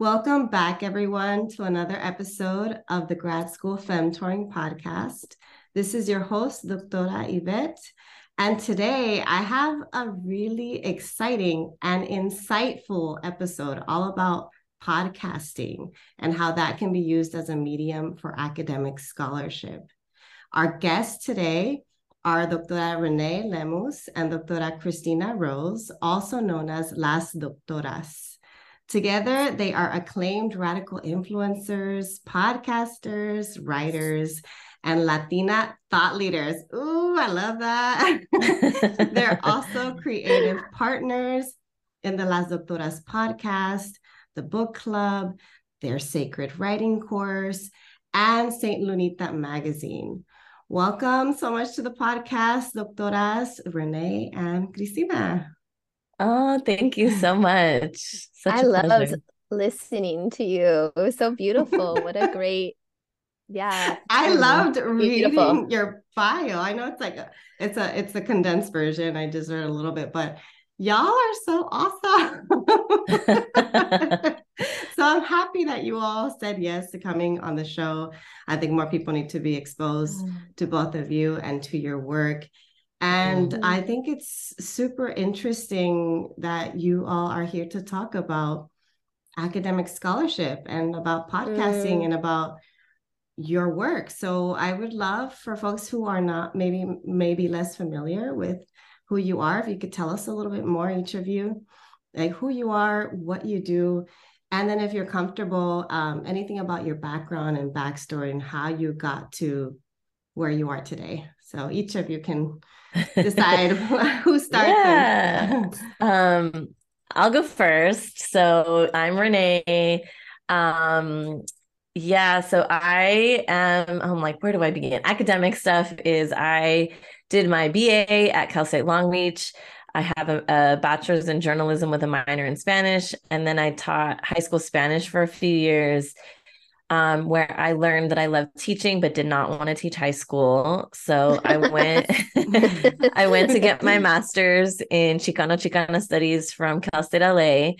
Welcome back, everyone, to another episode of the Grad School Femtoring podcast. This is your host, Doctora Yvette. And today I have a really exciting and insightful episode all about podcasting and how that can be used as a medium for academic scholarship. Our guests today are Doctora Renee Lemus and Doctora Cristina Rose, also known as Las Doctoras. Together, they are acclaimed radical influencers, podcasters, writers, and Latina thought leaders. Ooh, I love that. They're also creative partners in the Las Doctoras podcast, the book club, their sacred writing course, and St. Lunita magazine. Welcome so much to the podcast, Doctoras Renee and Cristina. Oh, thank you so much. Such I loved listening to you. It was so beautiful. what a great, yeah. I loved beautiful. reading your bio. I know it's like a, it's a it's a condensed version. I just read a little bit, but y'all are so awesome. so I'm happy that you all said yes to coming on the show. I think more people need to be exposed mm. to both of you and to your work. And mm-hmm. I think it's super interesting that you all are here to talk about academic scholarship and about podcasting mm. and about your work. So I would love for folks who are not maybe maybe less familiar with who you are, if you could tell us a little bit more, each of you, like who you are, what you do, and then if you're comfortable, um, anything about your background and backstory and how you got to where you are today. So each of you can decide who starts. Yeah. um, I'll go first. So I'm Renee. Um, yeah, so I am. I'm like, where do I begin? Academic stuff is I did my BA at Cal State Long Beach. I have a, a, bachelor's in journalism with a minor in Spanish. And then I taught high school Spanish for a few years, um, where I learned that I loved teaching, but did not want to teach high school. So I went, I went to get my master's in Chicano Chicana studies from Cal State LA.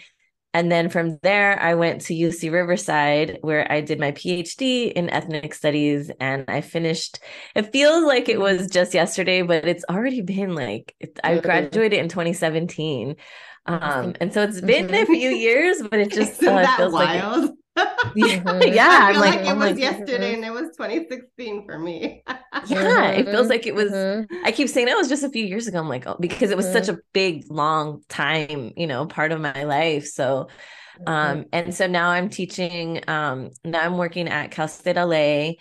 And then from there, I went to UC Riverside, where I did my PhD in ethnic studies. And I finished, it feels like it was just yesterday, but it's already been like, I graduated in 2017. Um, and so it's been a few years, but it just uh, feels wild? like yeah, mm-hmm. yeah. I feel like, like, it was like, yesterday mm-hmm. and it was 2016 for me. yeah, it feels like it was. Mm-hmm. I keep saying it was just a few years ago. I'm like, oh, because it was such mm-hmm. a big, long time, you know, part of my life. So, mm-hmm. um, and so now I'm teaching. Um, now I'm working at Cal State LA,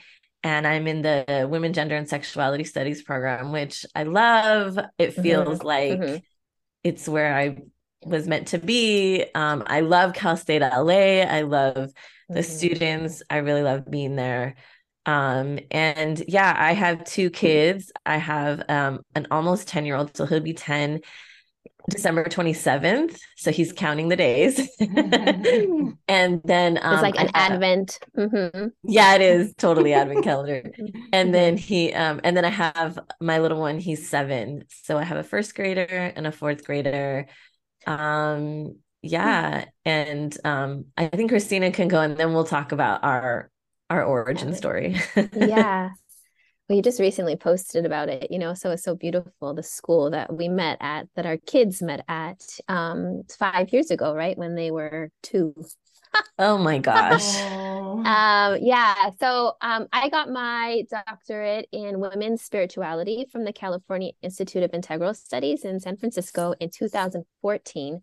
and I'm in the Women, Gender, and Sexuality Studies program, which I love. It feels like it's where I was meant to be. Um, I love Cal State LA. I love the mm-hmm. students. I really love being there. Um, and yeah, I have two kids. I have um, an almost 10 year old, so he'll be 10 December 27th. So he's counting the days. and then um, it's like an have, advent. Mm-hmm. Yeah, it is totally advent calendar. And then he um and then I have my little one, he's seven. So I have a first grader and a fourth grader. Um, yeah, and um, I think Christina can go, and then we'll talk about our our origin story. yeah. Well, you just recently posted about it, you know, so it's so beautiful. The school that we met at, that our kids met at, um, five years ago, right when they were two. Oh my gosh. um, yeah. So um, I got my doctorate in women's spirituality from the California Institute of Integral Studies in San Francisco in 2014.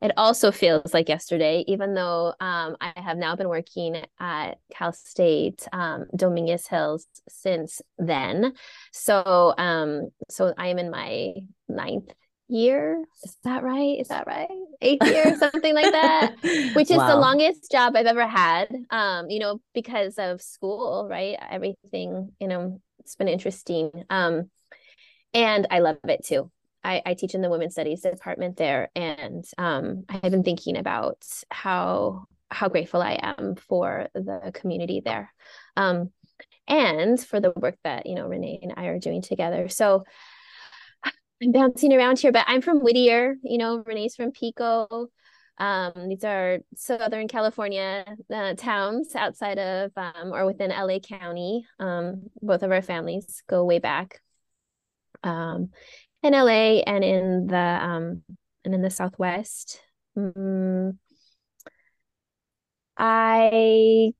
It also feels like yesterday, even though um, I have now been working at Cal State um, Dominguez Hills since then. So, um, so I am in my ninth year. Is that right? Is that right? Eighth year, something like that. Which is wow. the longest job I've ever had. Um, you know, because of school, right? Everything, you know, it's been interesting. Um, and I love it too. I, I teach in the women's studies department there, and um, I have been thinking about how how grateful I am for the community there, um, and for the work that you know Renee and I are doing together. So I'm bouncing around here, but I'm from Whittier. You know, Renee's from Pico. Um, these are Southern California uh, towns outside of um, or within LA County. Um, both of our families go way back um, in LA and in the um, and in the Southwest. Mm, I,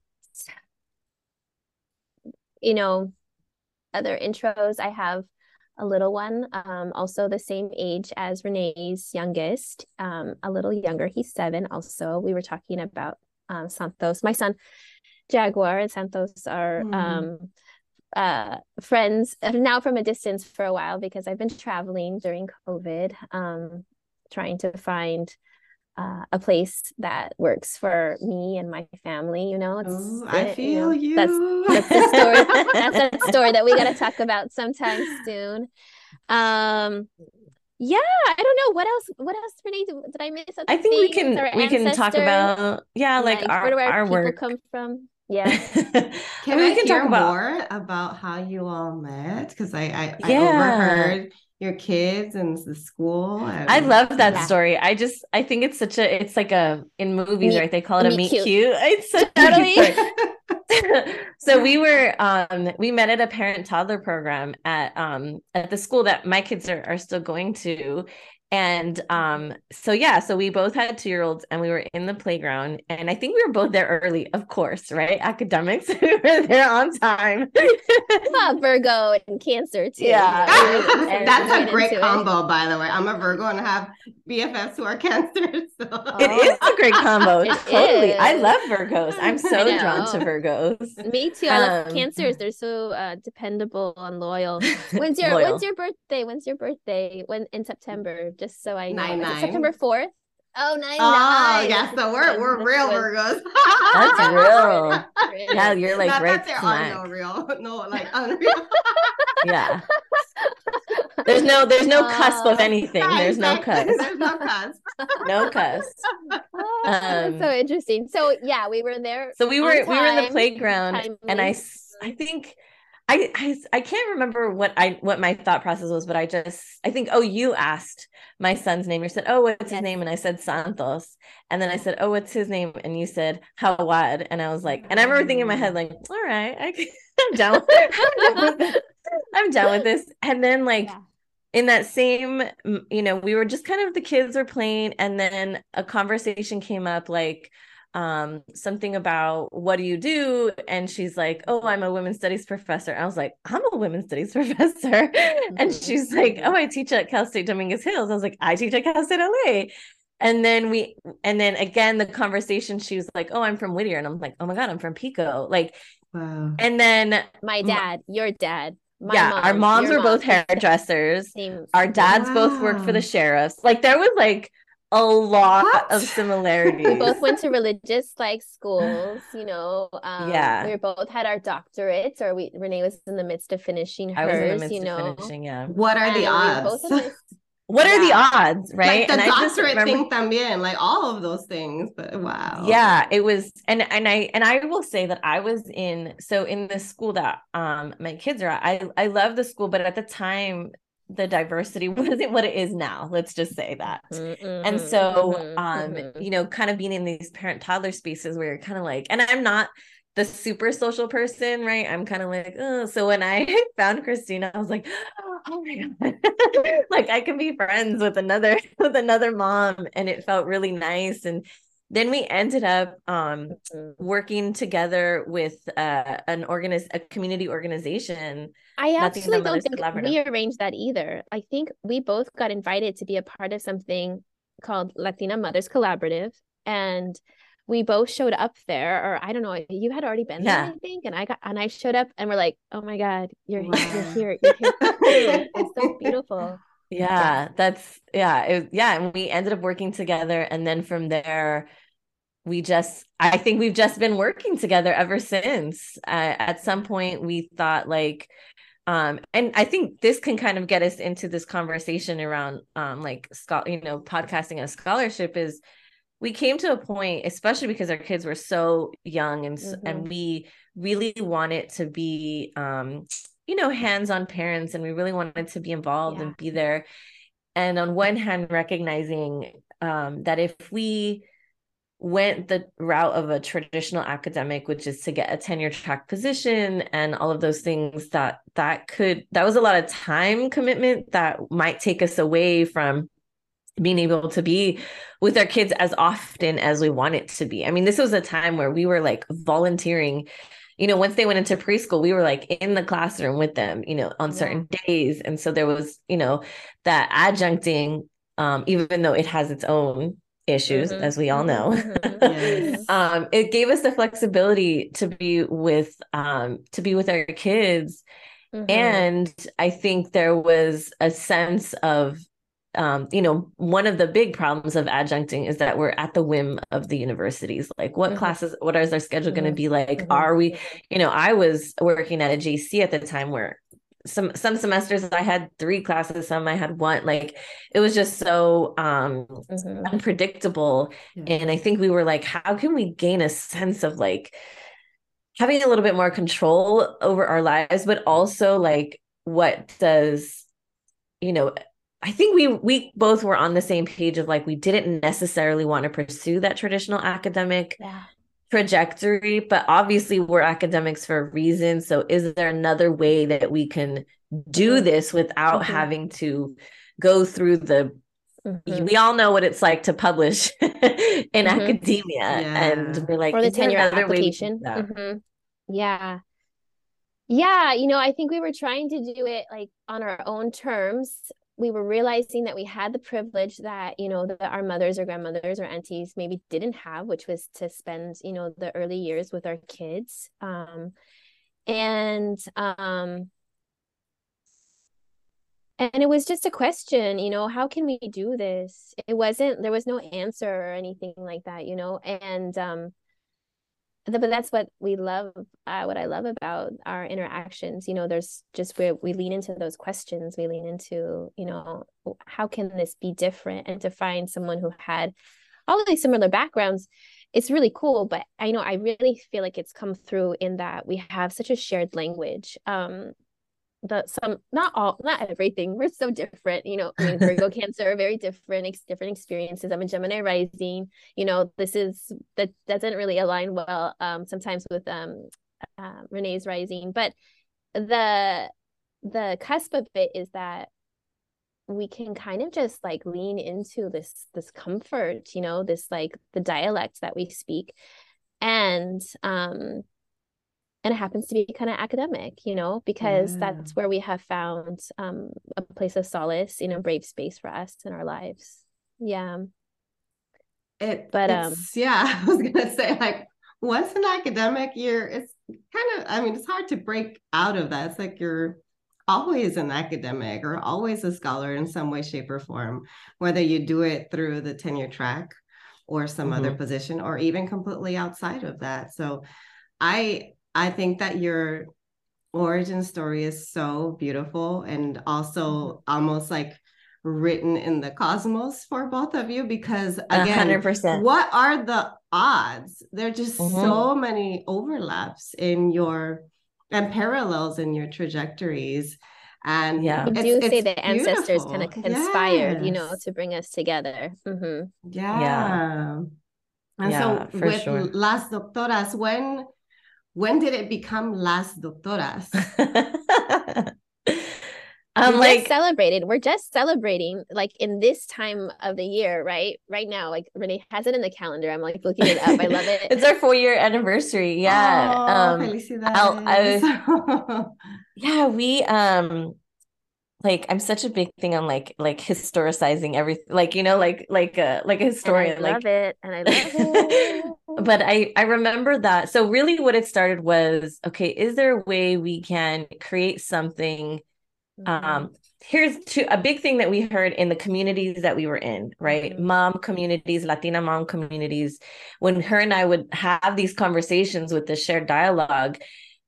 you know, other intros. I have a little one, um, also the same age as Renee's youngest, um, a little younger. He's seven. Also, we were talking about um, Santos. My son, Jaguar, and Santos are mm. um, uh, friends now from a distance for a while because I've been traveling during COVID, um, trying to find uh, a place that works for me and my family. You know, it's, oh, I feel you. Know, you. That's, that's the story. that's a story that we got to talk about sometime soon. Um, yeah, I don't know what else. What else, Renee? Did I miss? I think we can we can talk about yeah, like, like our where do our, our work come from. Yeah. can I, we can talk about more about how you all met? Because I I, yeah. I overheard your kids and the school. And, I love that yeah. story. I just I think it's such a it's like a in movies, meet, right? They call it a meet cute. cute. It's so totally. so we were um we met at a parent toddler program at um at the school that my kids are, are still going to and um, so yeah, so we both had two year olds and we were in the playground. And I think we were both there early, of course, right? Academics, we were there on time. well, Virgo and Cancer too. Yeah. That's a great combo, it. by the way. I'm a Virgo and I have BFFs who are Cancer. So. It is a great combo. totally. Is. I love Virgos. I'm so drawn to Virgos. Me too. I love um, Cancers. They're so uh, dependable and loyal. When's your loyal. when's your birthday? When's your birthday? When in September? Just so I know. Nine, nine. September 4th. Oh, nine, oh, nine. yeah. So we're we're real Virgos. That's real. yeah, you're like Not right that smack. no real, no like unreal. yeah. There's no there's no uh, cusp of anything. There's no cusp. There's no cusp. no cusp. Um, so interesting. So yeah, we were there. So we were we were in the playground, timely. and I I think I, I I can't remember what I what my thought process was, but I just I think oh you asked my son's name. You said oh what's his name, and I said Santos, and then I said oh what's his name, and you said Jaguar, and I was like, and I remember thinking in my head like all right I am down, I'm down with this. I'm down with this, and then like. Yeah. In that same, you know, we were just kind of the kids were playing, and then a conversation came up like, um, something about what do you do? And she's like, Oh, I'm a women's studies professor. I was like, I'm a women's studies professor. Mm-hmm. And she's like, Oh, I teach at Cal State Dominguez Hills. I was like, I teach at Cal State LA. And then we, and then again, the conversation, she was like, Oh, I'm from Whittier. And I'm like, Oh my God, I'm from Pico. Like, wow. And then my dad, my, your dad. My yeah, mom, our moms were mom. both hairdressers. Our dads wow. both worked for the sheriffs. Like there was like a lot what? of similarities. we both went to religious like schools, you know. Um, yeah, we both had our doctorates, or we Renee was in the midst of finishing hers. you know, finishing, yeah. What are and the odds? what yeah. are the odds, right? Like the and doctorate remember, thing también, like all of those things. But wow, yeah, it was, and and I and I will say that I was in so in the school that um my kids are at. I I love the school, but at the time the diversity wasn't what it is now let's just say that. Mm-hmm, and so mm-hmm, um mm-hmm. you know kind of being in these parent toddler spaces where you're kind of like and i'm not the super social person right? I'm kind of like oh so when i found christina i was like oh my god. Like i can be friends with another with another mom and it felt really nice. And then we ended up um, mm-hmm. working together with uh, an organiz- a community organization. I actually don't think we arranged that either. I think we both got invited to be a part of something called Latina Mothers Collaborative, and we both showed up there. Or I don't know, you had already been yeah. there, I think, and I got and I showed up, and we're like, "Oh my god, you're wow. you're here, you're here!" it's so beautiful. Yeah, yeah. that's yeah, it, yeah, and we ended up working together and then from there we just I think we've just been working together ever since. Uh, at some point we thought like um and I think this can kind of get us into this conversation around um like you know podcasting a scholarship is we came to a point especially because our kids were so young and mm-hmm. and we really wanted to be um you know hands-on parents and we really wanted to be involved yeah. and be there and on one hand recognizing um that if we went the route of a traditional academic which is to get a tenure track position and all of those things that that could that was a lot of time commitment that might take us away from being able to be with our kids as often as we want it to be. I mean, this was a time where we were like volunteering. You know, once they went into preschool, we were like in the classroom with them, you know, on certain yeah. days. And so there was, you know, that adjuncting, um, even though it has its own issues, mm-hmm. as we all know, mm-hmm. yes. um, it gave us the flexibility to be with um, to be with our kids. Mm-hmm. And I think there was a sense of um, you know, one of the big problems of adjuncting is that we're at the whim of the universities. Like, what mm-hmm. classes, what is our schedule going to be like? Mm-hmm. Are we, you know, I was working at a JC at the time where some some semesters I had three classes, some I had one. Like, it was just so um mm-hmm. unpredictable. And I think we were like, how can we gain a sense of like having a little bit more control over our lives, but also like, what does you know I think we we both were on the same page of like we didn't necessarily want to pursue that traditional academic yeah. trajectory, but obviously we're academics for a reason. So is there another way that we can do mm-hmm. this without mm-hmm. having to go through the mm-hmm. we all know what it's like to publish in mm-hmm. academia yeah. and we're like for the tenure application mm-hmm. yeah yeah you know i think we were trying to do it like on our own terms we were realizing that we had the privilege that you know that our mothers or grandmothers or aunties maybe didn't have which was to spend you know the early years with our kids. Um and um and it was just a question you know how can we do this? It wasn't there was no answer or anything like that you know? And um but that's what we love uh, what i love about our interactions. You know there's just where we lean into those questions. We lean into you know how can this be different? And to find someone who had all of these similar backgrounds it's really cool. But i know i really feel like it's come through in that we have such a shared language. Um the some not all not everything. We're so different you know I mean, virgo cancer are very different ex- different experiences. I'm a gemini rising you know this is that doesn't really align well um sometimes with um uh, renee's rising but the the cusp of it is that we can kind of just like lean into this this comfort you know this like the dialect that we speak. And um and it happens to be kind of academic you know because yeah. that's where we have found um, a place of solace you know brave space for us in our lives yeah it but um yeah i was gonna say like once an academic year it's kind of i mean it's hard to break out of that it's like you're always an academic or always a scholar in some way shape or form whether you do it through the tenure track or some mm-hmm. other position or even completely outside of that so i I think that your origin story is so beautiful and also mm-hmm. almost like written in the cosmos for both of you because again 100%. what are the odds there are just mm-hmm. so many overlaps in your and parallels in your trajectories and yeah we do say the ancestors kind of conspired yes. you know to bring us together mm-hmm. yeah yeah and yeah, so with sure. las doctoras when when did it become Las Doctoras? um, we like celebrated. We're just celebrating like in this time of the year, right? Right now, like Renee has it in the calendar. I'm like looking it up. I love it. it's our four year anniversary. Yeah. Oh, um, I was, yeah, we um like I'm such a big thing on like like historicizing everything like you know like like a like a historian and I love it and I love it but I I remember that so really what it started was okay is there a way we can create something Mm-hmm. Um, here's two, a big thing that we heard in the communities that we were in, right? Mm-hmm. Mom communities, Latina mom communities. When her and I would have these conversations with the shared dialogue,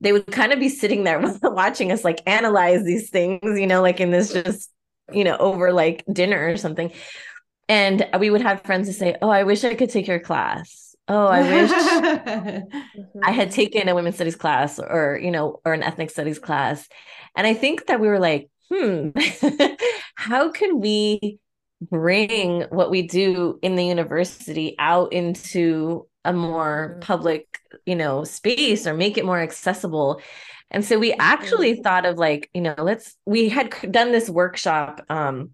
they would kind of be sitting there watching us like analyze these things, you know, like in this just, you know, over like dinner or something. And we would have friends to say, Oh, I wish I could take your class. Oh, I wish I had taken a women's studies class or, you know, or an ethnic studies class. And I think that we were like, hmm, how can we bring what we do in the university out into a more mm-hmm. public, you know, space or make it more accessible? And so we actually mm-hmm. thought of like, you know, let's we had done this workshop um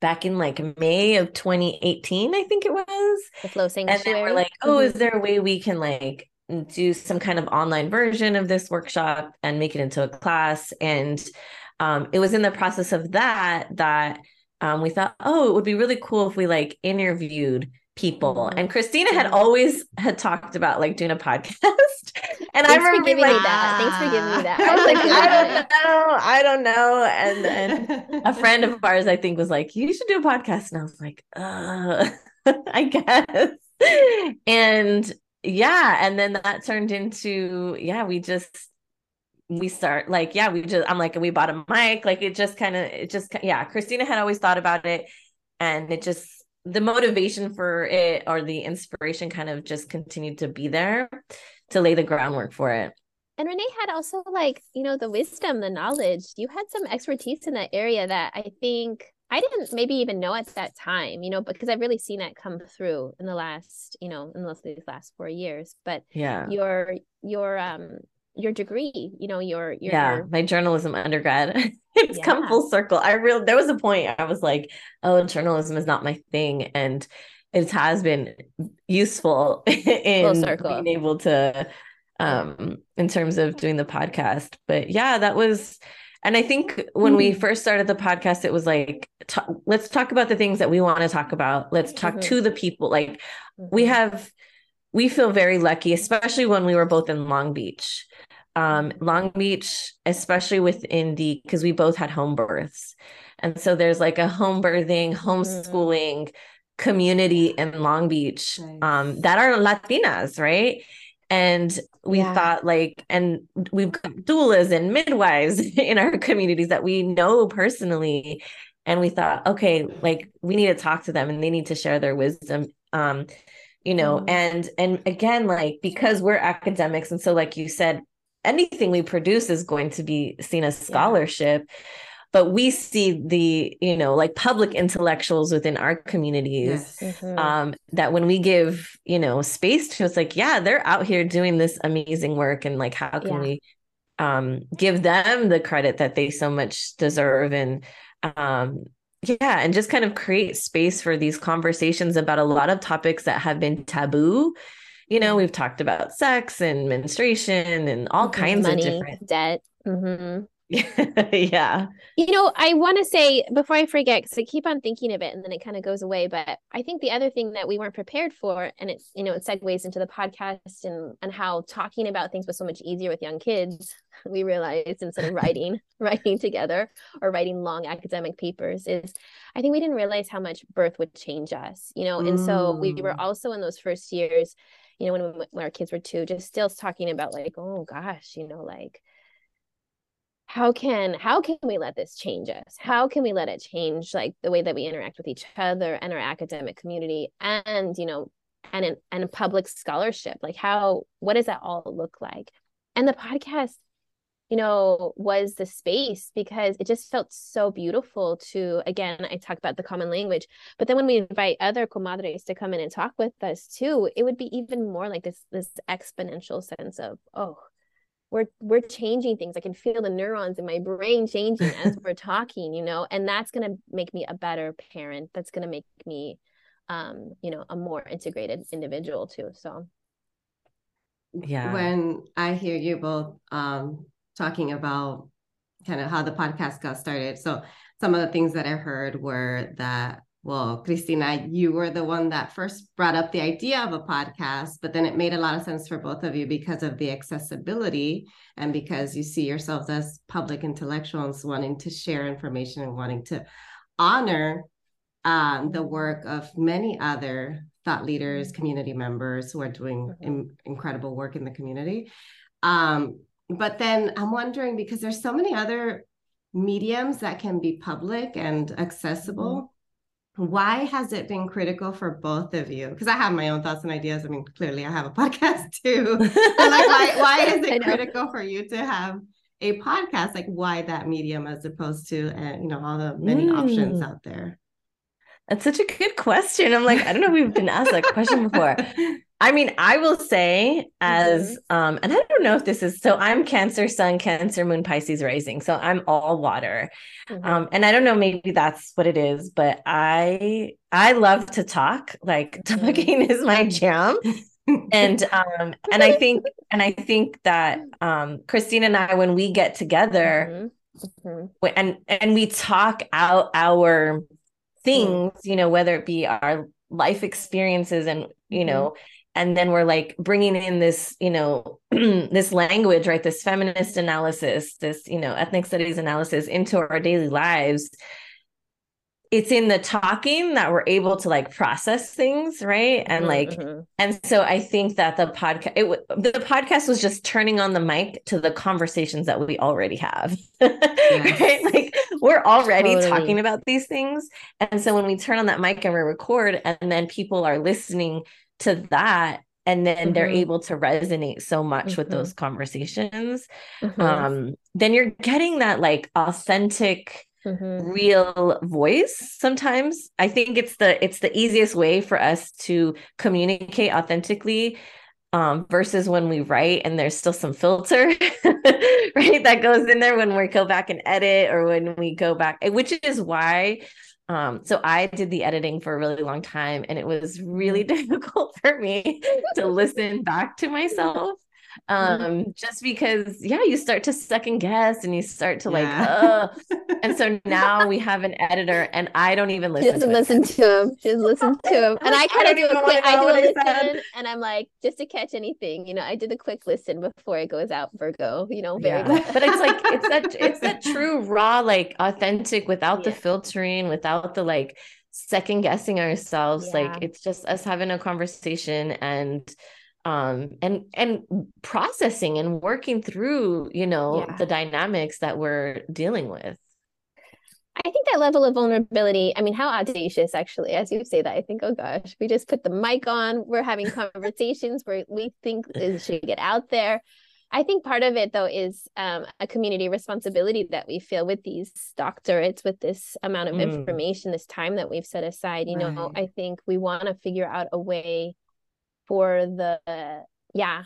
back in like May of 2018, I think it was. The flow sanctuary. And then we're like, oh, mm-hmm. is there a way we can like do some kind of online version of this workshop and make it into a class? And um, it was in the process of that that um, we thought, oh, it would be really cool if we like interviewed people. Mm-hmm. And Christina had always had talked about like doing a podcast. And Thanks I remember giving like, me that. Thanks for giving me that. I was like, I don't know. I don't know. And then a friend of ours, I think, was like, you should do a podcast. And I was like, uh, I guess. And yeah. And then that turned into, yeah, we just we start like yeah we just i'm like we bought a mic like it just kind of it just yeah christina had always thought about it and it just the motivation for it or the inspiration kind of just continued to be there to lay the groundwork for it. And renee had also like you know the wisdom the knowledge. You had some expertise in that area that i think i didn't maybe even know at that time you know because i've really seen that come through in the last you know in those these last four years. But yeah. your your um your degree you know your, your yeah my journalism undergrad it's yeah. come full circle. I real there was a point i was like oh journalism is not my thing. And it has been useful in being able to um in terms of doing the podcast but yeah that was and i think when mm-hmm. we first started the podcast it was like t- let's talk about the things that we want to talk about let's talk mm-hmm. to the people like mm-hmm. we have we feel very lucky especially when we were both in long beach um, Long Beach, especially within the because we both had home births. And so there's like a home birthing, homeschooling mm-hmm. Community in Long Beach um, that are Latinas, right? And we yeah. thought like, and we've got doulas and midwives in our communities that we know personally. And we thought, okay, like we need to talk to them and they need to share their wisdom. Um, you know, mm-hmm. and and again, like because we're academics, and so like you said, anything we produce is going to be seen as scholarship yeah. But we see the you know like public intellectuals within our communities yes. mm-hmm. um, that when we give you know space to it's like yeah they're out here doing this amazing work and like how can yeah. we um, give them the credit that they so much deserve and um, yeah and just kind of create space for these conversations about a lot of topics that have been taboo you know, we've talked about sex and menstruation and all mm-hmm. kinds Money, of different debt. Mm-hmm. yeah. You know, I want to say before I forget, because I keep on thinking of it and then it kind of goes away. But I think the other thing that we weren't prepared for, and it's, you know, it segues into the podcast and and how talking about things was so much easier with young kids. We realized instead of writing, writing together or writing long academic papers, is I think we didn't realize how much birth would change us, you know. And mm. so we were mm. also in those first years you know, when, when our kids were two, just still talking about like, oh gosh, you know, like how can how can we let this change us? How can we let it change like the way that we interact with each other and our academic community and you know and in, and public scholarship? Like how what does that all look like? And the podcast you know, was the space because it just felt so beautiful to, again, I talk about the common language, but then when we invite other comadres to come in and talk with us too, it would be even more like this, this exponential sense of, oh, we're we're changing things. I can feel the neurons in my brain changing as we're talking, you know, and that's gonna make me a better parent. That's gonna make me um, you know, a more integrated individual too. So yeah. When I hear you both um talking about kind of how the podcast got started. So some of the things that I heard were that well, Christina, you were the one that first brought up the idea of a podcast, but then it made a lot of sense for both of you because of the accessibility and because you see yourselves as public intellectuals wanting to share information and wanting to honor um, the work of many other thought leaders, community members who are doing mm-hmm. in, incredible work in the community. Um, but then I'm wondering because there's so many other mediums that can be public and accessible. Mm-hmm why has it been critical for both of you? Because I have my own thoughts and ideas. I mean, clearly I have a podcast too. like, why, why is it critical for you to have a podcast? Like, why that medium as opposed to, uh, you know, all the many mm. options out there? That's such a good question. I'm like, I don't know if we've been asked that question before. I mean, I will say as mm-hmm. um, and I don't know if this is so I'm Cancer Sun, Cancer Moon, Pisces rising. So I'm all water. Mm-hmm. Um, and I don't know, maybe that's what it is, but I I love to talk. Like mm-hmm. talking is my jam. and um and I think and I think that um Christine and I when we get together mm-hmm. mm-hmm. and and we talk out our Mm-hmm. things, you know, whether it be our life experiences and you mm-hmm. know and then we're like bringing in this you know this language right? This feminist analysis this you know ethnic studies analysis into our daily lives it's in the talking that we're able to like process things right and mm-hmm. like mm-hmm. and so i think that the podcast it the podcast was just turning on the mic to the conversations that we already have yes. right like we're already totally. talking about these things and so when we turn on that mic and we record and then people are listening to that and then mm-hmm. they're able to resonate so much mm-hmm. with those conversations mm-hmm. um then you're getting that like authentic mm-hmm. real voice sometimes i think it's the it's the easiest way for us to communicate authentically um, versus when we write and there's still some filter, right? That goes in there when we go back and edit or when we go back, which is why um, so I did the editing for a really long time, and it was really difficult for me to listen back to myself Mm-hmm. um just because yeah you start to second guess and you start to yeah. like uh and so now we have an editor and i don't even listen doesn't to listen to him doesn't listen to him and i kind of do a quick i do a listen and i'm like just to catch anything you know i did a quick listen before it goes out virgo you know very yeah. but it's like it's that it's that true raw like authentic without yeah. the filtering without the like second guessing ourselves like it's just us having a conversation and um and and processing and working through you know yeah. the dynamics that we're dealing with I think that level of vulnerability, I mean, how audacious actually, as you say that, I think, oh gosh, we just put the mic on, we're having conversations where we think it should get out there. I think part of it though is um, a community responsibility that we feel with these doctorates, with this amount of mm. information, this time that we've set aside. You right. know, I think we want to figure out a way for the yeah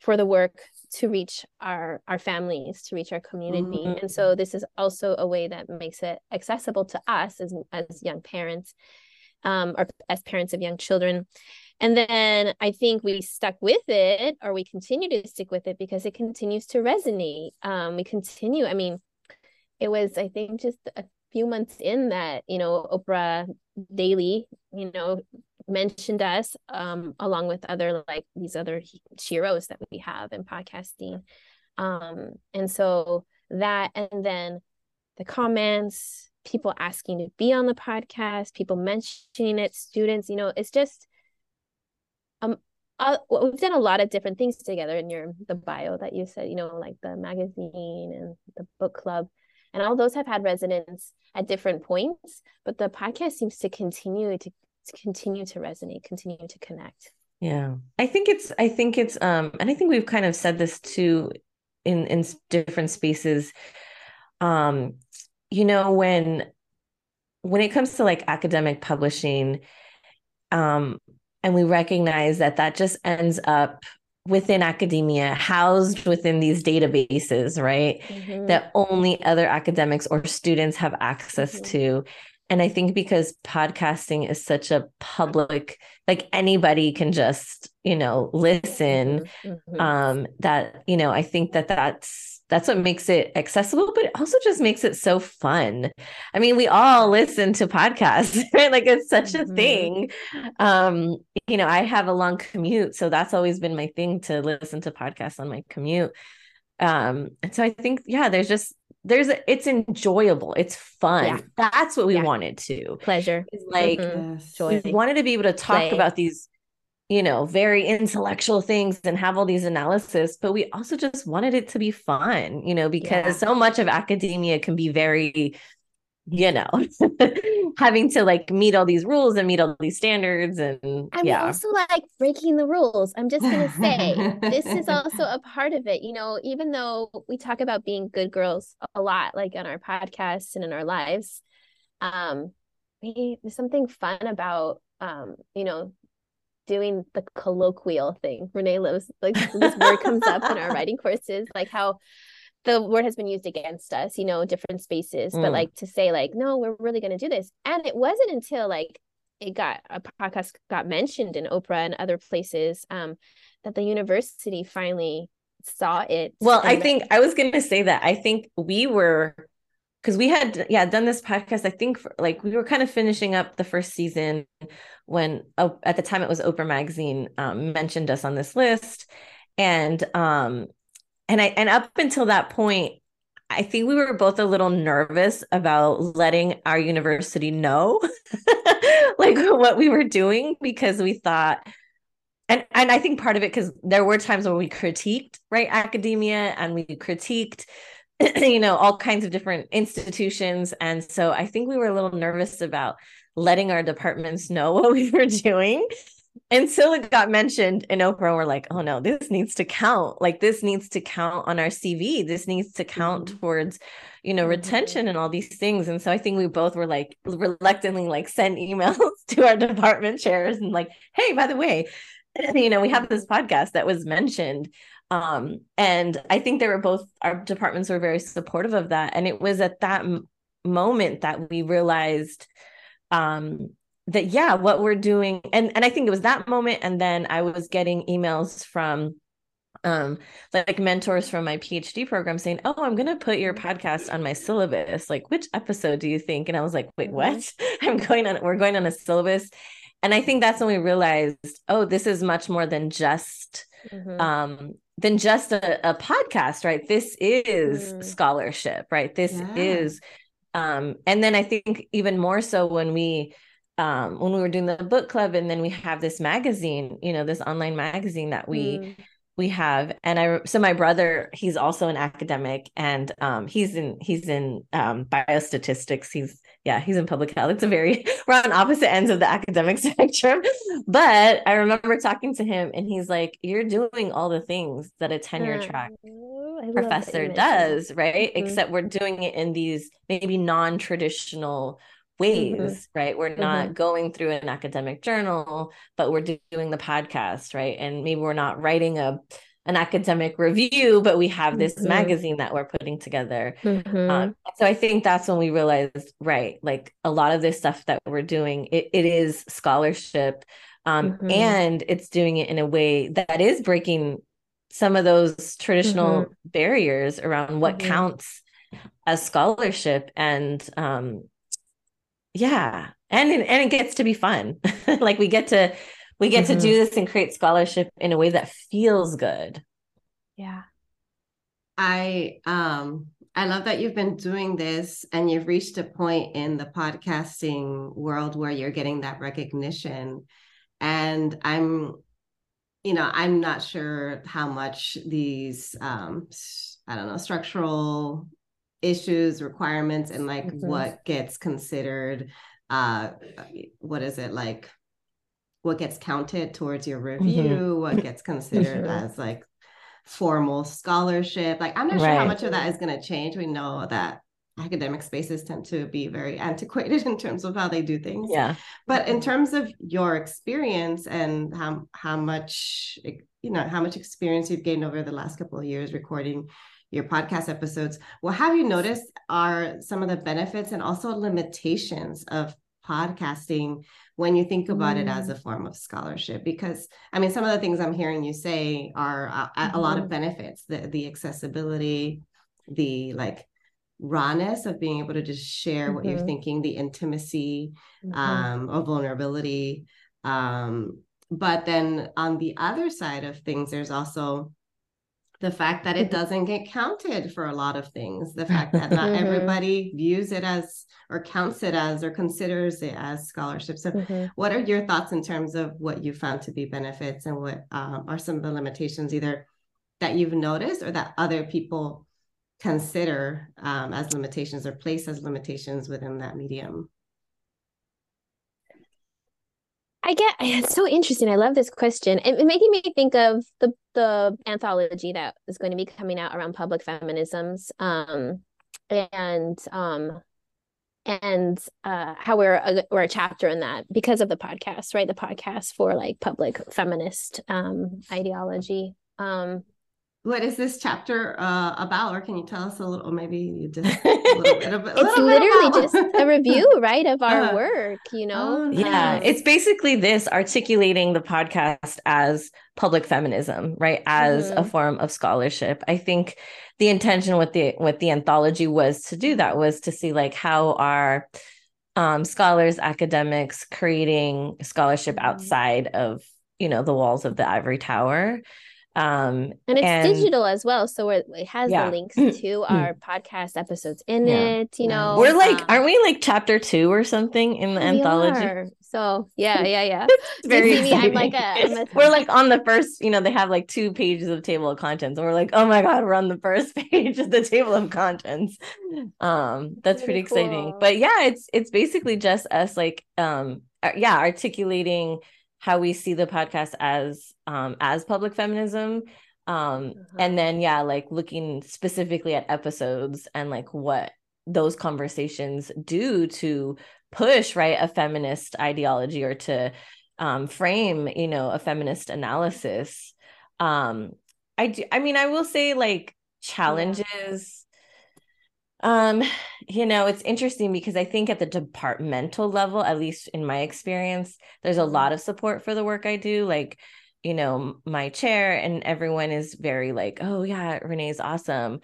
for the work to reach our our families to reach our community. Mm-hmm. and so this is also a way that makes it accessible to us as as young parents um or as parents of young children. And then i think we stuck with it or we continue to stick with it because it continues to resonate. Um we continue i mean it was i think just a few months in that you know oprah daily you know mentioned us um, along with other like these other heroes that we have in podcasting. Um, and so that and then the comments people asking to be on the podcast people mentioning it students you know it's just um uh, we've done a lot of different things together in your the bio that you said you know like the magazine and the book club. And all those have had resonance at different points but the podcast seems to continue to continue to resonate, continue to connect. Yeah. I think it's I think it's um and I think we've kind of said this too in in different spaces um you know when when it comes to like academic publishing um and we recognize that that just ends up within academia housed within these databases right mm-hmm. that only other academics or students have access mm-hmm. to and i think because podcasting is such a public like anybody can just you know listen mm-hmm, um that you know i think that that's that's what makes it accessible, but it also just makes it so fun. I mean, we all listen to podcasts, right? Like it's such mm-hmm. a thing. Um, you know, I have a long commute, so that's always been my thing to listen to podcasts on my commute. Um, and so I think, yeah, there's just there's a, it's enjoyable, it's fun. Yeah. That's what we yeah. wanted to. Pleasure. It's like mm-hmm. joy. We wanted to be able to talk Play. about these you know, very intellectual things and have all these analysis, but we also just wanted it to be fun, you know, because yeah. so much of academia can be very, you know, having to like meet all these rules and meet all these standards and I'm yeah. also like breaking the rules. I'm just gonna say this is also a part of it. You know, even though we talk about being good girls a lot, like on our podcasts and in our lives, um, we, there's something fun about um, you know, doing the colloquial thing. Renee loves like this word comes up in our writing courses, like how the word has been used against us, you know, different spaces, mm. but like to say like, no, we're really going to do this. And it wasn't until like it got a podcast got mentioned in Oprah and other places um, that the university finally saw it. Well, I think I was going to say that. I think we were because we had yeah done this podcast i think for, like we were kind of finishing up the first season when uh, at the time it was oprah magazine um, mentioned us on this list and um and i and up until that point i think we were both a little nervous about letting our university know like what we were doing because we thought and and i think part of it because there were times where we critiqued right academia and we critiqued you know, all kinds of different institutions. And so I think we were a little nervous about letting our departments know what we were doing. Until it got mentioned in Oprah, we're like, oh no, this needs to count. Like this needs to count on our CV. This needs to count mm-hmm. towards, you know, mm-hmm. retention and all these things. And so I think we both were like reluctantly like send emails to our department chairs and like, hey, by the way, you know, we have this podcast that was mentioned um and i think they were both our departments were very supportive of that and it was at that m- moment that we realized um that yeah what we're doing and and i think it was that moment and then i was getting emails from um like mentors from my phd program saying oh i'm going to put your podcast on my syllabus like which episode do you think and i was like wait what mm-hmm. i'm going on we're going on a syllabus and i think that's when we realized oh this is much more than just mm-hmm. um than just a, a podcast, right? This is mm. scholarship, right? This yeah. is um and then I think even more so when we um when we were doing the book club and then we have this magazine, you know, this online magazine that we mm. we have and I so my brother, he's also an academic and um he's in he's in um biostatistics. He's yeah, he's in public health. It's a very we're on opposite ends of the academic spectrum. But I remember talking to him and he's like, You're doing all the things that a tenure track professor does, right? Mm-hmm. Except we're doing it in these maybe non-traditional ways, mm-hmm. right? We're not mm-hmm. going through an academic journal, but we're doing the podcast, right? And maybe we're not writing a an academic review, but we have this mm-hmm. magazine that we're putting together. Mm-hmm. Um, so I think that's when we realized, right, like a lot of this stuff that we're doing, it, it is scholarship. Um, mm-hmm. And it's doing it in a way that is breaking some of those traditional mm-hmm. barriers around what mm-hmm. counts as scholarship. And um, yeah, and and it gets to be fun. like we get to we get mm-hmm. to do this and create scholarship in a way that feels good yeah i um i love that you've been doing this and you've reached a point in the podcasting world where you're getting that recognition and i'm you know i'm not sure how much these um i don't know structural issues requirements and like mm-hmm. what gets considered uh what is it like what gets counted towards your mm-hmm. review, mm-hmm. what gets considered mm-hmm. as like formal scholarship. Like, I'm not right. sure how much of that is going to change. We know that academic spaces tend to be very antiquated in terms of how they do things. Yeah. But in terms of your experience and how how much you know how much experience you've gained over the last couple of years recording your podcast episodes, what have you noticed are some of the benefits and also limitations of podcasting when you think about mm. it as mm. a form of scholarship because i mean some of the things i'm hearing you say are uh, mm-hmm. a lot of mm-hmm. benefits the, the accessibility the like rawness of being able to just share mm-hmm. what you're mm-hmm. thinking, the intimacy mm-hmm. um, of vulnerability. Um, but then on the other side of things, there's also the fact that it doesn't get counted for a lot of things the fact that not mm-hmm. everybody views it as or counts it as or considers it as scholarship so mm-hmm. what are your thoughts in terms of what you found to be benefits and what um, are some of the limitations either that you've noticed or that other people consider um, as limitations or place as limitations within that medium I get it's so interesting. I love this question. It, it making me think of the the anthology that is going to be coming out around public feminisms, um, and um, and uh, how we're a, we're a chapter in that because of the podcast, right? The podcast for like public feminist um, ideology. Um, what is this chapter uh, about? Or can you tell us a little maybe you just a little bit of, it's literally just a review right of our uh, work you know? Oh, yeah it's basically this articulating the podcast as public feminism right as mm-hmm. a form of scholarship. I think the intention with the with the anthology was to do that was to see like how are um, scholars academics creating scholarship mm-hmm. outside of you know the walls of the ivory tower um and it's and, digital as well so it has yeah. the links to our podcast episodes in yeah. it you know we're like um, aren't we like chapter two or something in the anthology are. so yeah yeah yeah very me, I'm like a, I'm a, we're like on the first you know they have like two pages of table of contents and we're like oh my god we're on the first page of the table of contents um that's pretty, pretty cool. exciting but yeah it's it's basically just us like um yeah articulating how we see the podcast as um as public feminism. Um uh-huh. and then yeah like looking specifically at episodes and like what those conversations do to push right a feminist ideology or to um frame you know a feminist analysis. Um i do i mean i will say like challenges um, you know, it's interesting because I think at the departmental level, at least in my experience, there's a mm-hmm. lot of support for the work I do. Like, you know, my chair and everyone is very like, oh yeah, Renee's awesome.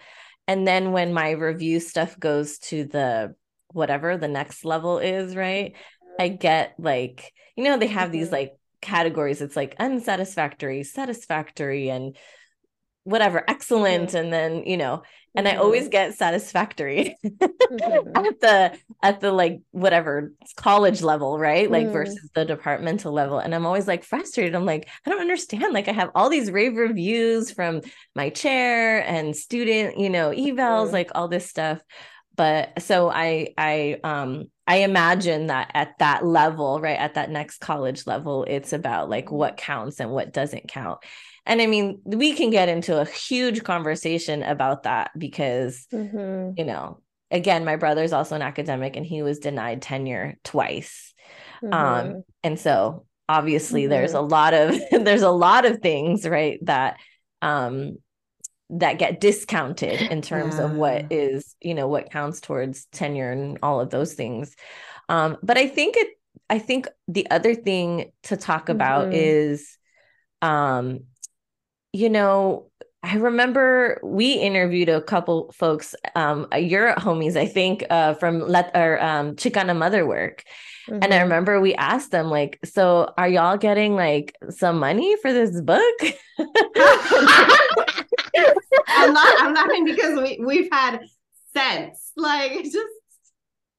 And then when my review stuff goes to the whatever the next level is, right? I get like, you know, they have mm-hmm. these like categories. It's like unsatisfactory, satisfactory, and whatever excellent mm-hmm. and then you know and mm-hmm. i always get satisfactory mm-hmm. at the at the like whatever college level right like mm. versus the departmental level and i'm always like frustrated i'm like i don't understand like i have all these rave reviews from my chair and student you know evals like all this stuff but so i i um i imagine that at that level right at that next college level it's about like mm-hmm. what counts and what doesn't count and i mean we can get into a huge conversation about that because mm-hmm. you know again my brother's also an academic and he was denied tenure twice um, mm-hmm. um and so obviously mm-hmm. there's a lot of there's a lot of things right that um that get discounted in terms yeah. of what is you know what counts towards tenure and all of those things um but i think it i think the other thing to talk about mm-hmm. is um you know, I remember we interviewed a couple folks, um, your homies, I think, uh, from let or um, Chicana Mother Work. Mm-hmm. And I mm-hmm. remember we asked them, like, so are y'all getting like some money for this book? I'm not I'm laughing because we, we've had sense. Like just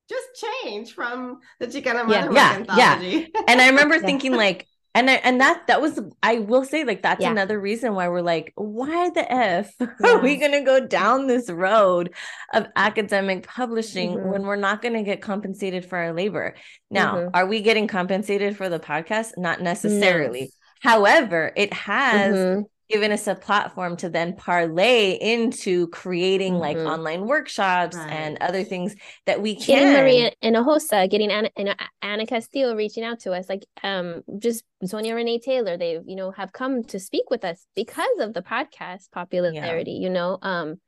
just change from the Chicana Mother yeah, Work yeah, anthology. Yeah. And I remember thinking like and I, and that that was I will say like that's yeah. another reason why we're like why the f yeah. are we going to go down this road of academic publishing mm-hmm. when we're not going to get compensated for our labor now mm-hmm. are we getting compensated for the podcast not necessarily however it has mm-hmm given us a platform to then parlay into creating mm-hmm. like online workshops right. and other things that we can. Getting Maria Hinojosa, getting Anna, and Ana Castillo reaching out to us, like um, just Sonya Renee Taylor, they you know have come to speak with us because of the podcast popularity. Yeah. You know, um,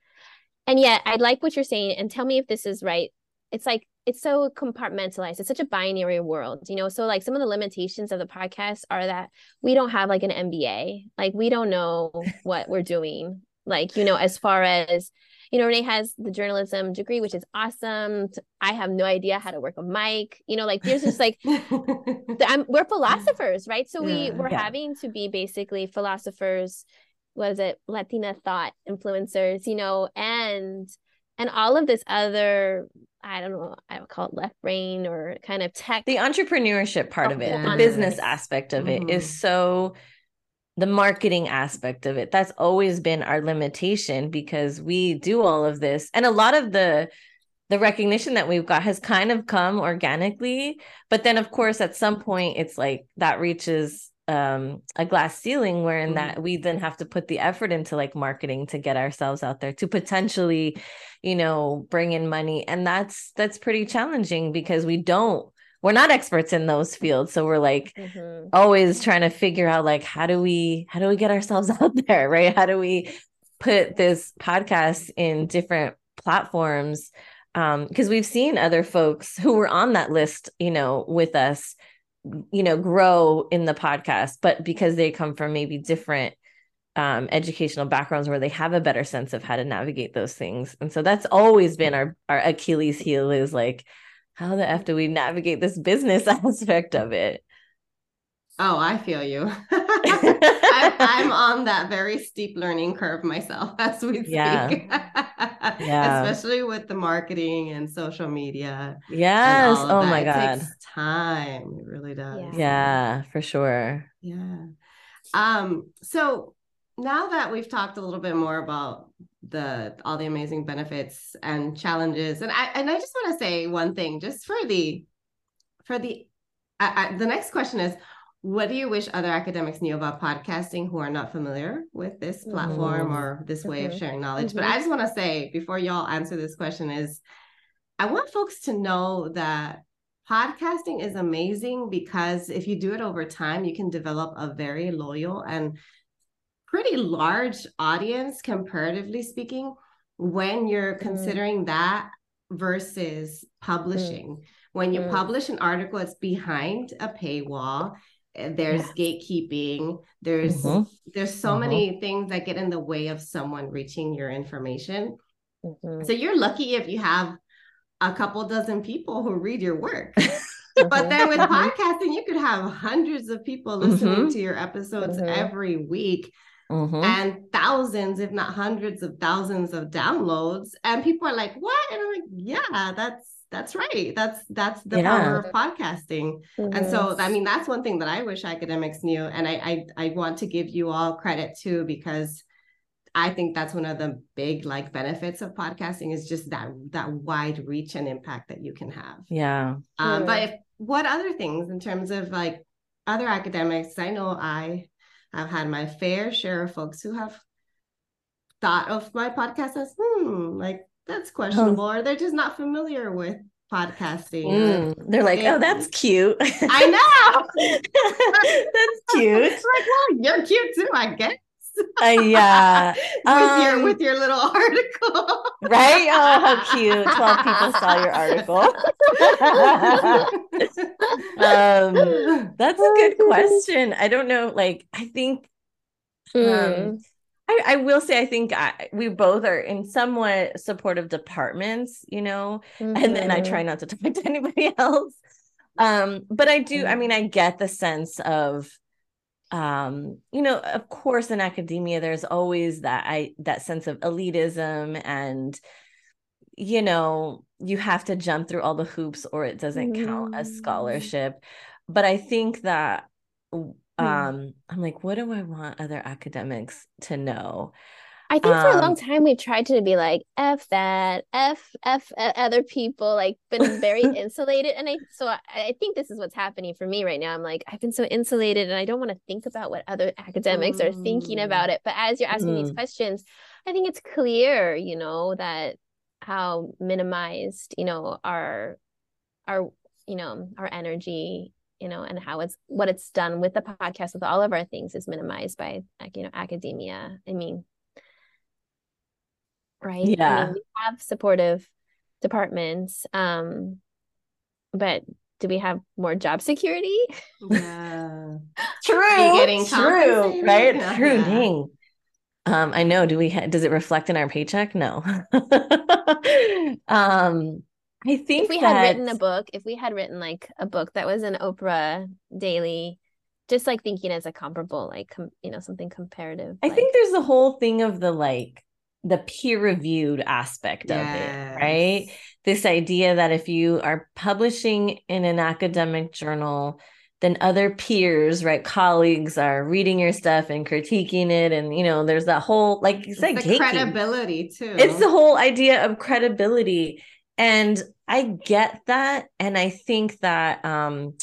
and yet I like what you're saying, and tell me if this is right. It's like it's so compartmentalized. It's such a binary world, you know. So like some of the limitations of the podcast are that we don't have like an MBA. Like we don't know what we're doing. Like, you know, as far as you know, Renee has the journalism degree, which is awesome. I have no idea how to work a mic. You know, like there's just like I'm, we're philosophers, right? So we we're yeah. having to be basically philosophers. Was it Latina thought influencers? You know, and and all of this other I don't know, I would call it left brain or kind of tech. The entrepreneurship part oh, of it, the business aspect of mm-hmm. it is mm-hmm. so the marketing aspect of it. That's always been our limitation because we do all of this. And a lot of the the recognition that we've got has kind of come organically, but then of course at some point it's like that reaches um, a glass ceiling wherein mm-hmm. that we then have to put the effort into like marketing to get ourselves out there to potentially you know bring in money and that's that's pretty challenging because we don't we're not experts in those fields so we're like mm-hmm. always trying to figure out like how do we how do we get ourselves out there right how do we put this podcast in different platforms um because we've seen other folks who were on that list you know with us you know grow in the podcast but because they come from maybe different um, educational backgrounds where they have a better sense of how to navigate those things. And so that's always been our our achilles heel is like how the f do we navigate this business aspect of it Oh, I feel you. I'm, I'm, on that very steep learning curve myself as we speak. Yeah. yeah. Especially with the marketing and social media. Yes. Oh that. my God. It takes time. It really does. Yeah. yeah, for sure. Yeah. Um, so now that we've talked a little bit more about the all the amazing benefits and challenges, and I and I just want to say one thing just for the for the I, I, the next question is what do you wish other academics knew about podcasting who are not familiar with this platform mm-hmm. or this way mm-hmm. of sharing knowledge? Mm-hmm. But I just want to say before y'all answer this question is I want folks to know that podcasting is amazing because if you do it over time, you can develop a very loyal and pretty large audience, comparatively speaking, when you're mm. considering that versus publishing. When you publish an article, it's behind a paywall there's gatekeeping there's mm-hmm. there's so mm-hmm. many things that get in the way of someone reaching your information mm-hmm. so you're lucky if you have a couple dozen people who read your work but then with mm-hmm. podcasting you could have hundreds of people listening mm-hmm. to your episodes mm-hmm. every week and thousands if not hundreds of thousands of downloads and people are like what and i'm like yeah that's that's right. That's that's the yeah. power of podcasting. Mm-hmm. and so i mean that's one thing that i wish academics knew and I, I i want to give you all credit too because i think that's one of the big like benefits of podcasting is just that that wide reach and impact that you can have. Yeah. Um but if what other things in terms of like other academics i know i have had my fair share of folks who have thought of my podcast as hmm like that's questionable, oh. or they're just not familiar with podcasting. Mm, they're like, oh, that's cute. I know. that's cute. It's like, well, you're cute too, I guess. Uh, yeah. with um, your with your little article. right? Oh, how cute. 12 people saw your article. um, that's a good question. I don't know. Like, I think mm. um, I, I will say I think I, we both are in somewhat supportive departments, you know, mm-hmm. and then I try mm-hmm. not to talk to anybody else. Um, but I do, I mean, I get the sense of um, you know, of course in academia there's always that I that sense of elitism and you know, you have to jump through all the hoops or it doesn't mm-hmm. count as mm-hmm. scholarship. But I think that. Um i'm like what do i want other academics to know i think for a long um time we've tried to be like f that f f other people like been very insulated and i so I, I, think this is what's happening for me right now i'm like i've been so insulated and i don't want to think about what other academics mm. are thinking about it but as you're asking mm. these questions i think it's clear you know that how minimized you know our our you know our energy you know, and how it's what it's done with the podcast with all of our things is minimized by like, you know, academia. I mean, right? Yeah. I mean, we have supportive departments. Um, but do we have more job security? Yeah. true. Getting true. Right. Yeah. True. Dang. Um, I know. Do we? Ha- does it reflect in our paycheck? No. um, I think if we that... had written a book, if we had written like a book that was an Oprah daily, just like thinking as a comparable, like com- you know, something comparative. I like... think there's the whole thing of the like the peer reviewed aspect yes. of it, right? This idea that if you are publishing in an academic journal, then other peers, right, colleagues are reading your stuff and critiquing it, and you know, there's that whole like it's like the credibility too. It's the whole idea of credibility, and I get that, and I think that um,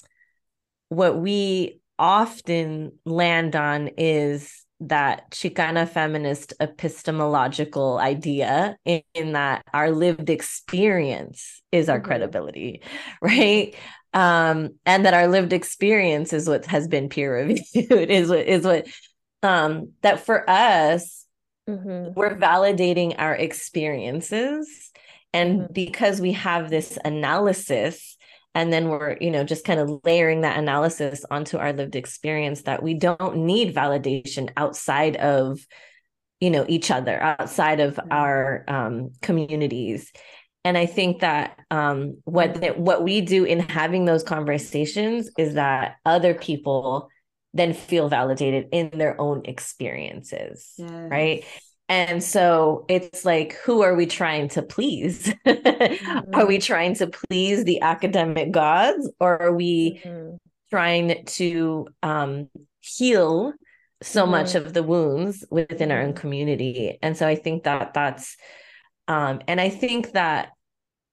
what we often land on is that Chicana feminist epistemological idea in, in, that our lived experience is our mm-hmm. credibility, right? Um, and that our lived experience is what has been peer reviewed, is what is what um that for us, mm-hmm. we're validating our experiences. And mm-hmm. because we have this analysis and then we're you know just kind of layering that analysis onto our lived experience that we don't need validation outside of you know each other outside of mm-hmm. our um, communities and i think that um, what that, what we do in having those conversations is that other people then feel validated in their own experiences yes. right and so it's like, who are we trying to please? mm-hmm. Are we trying to please the academic gods or are we mm-hmm. trying to um, heal so mm-hmm. much of the wounds within our own mm-hmm. community? And so I think that that's, um, and I think that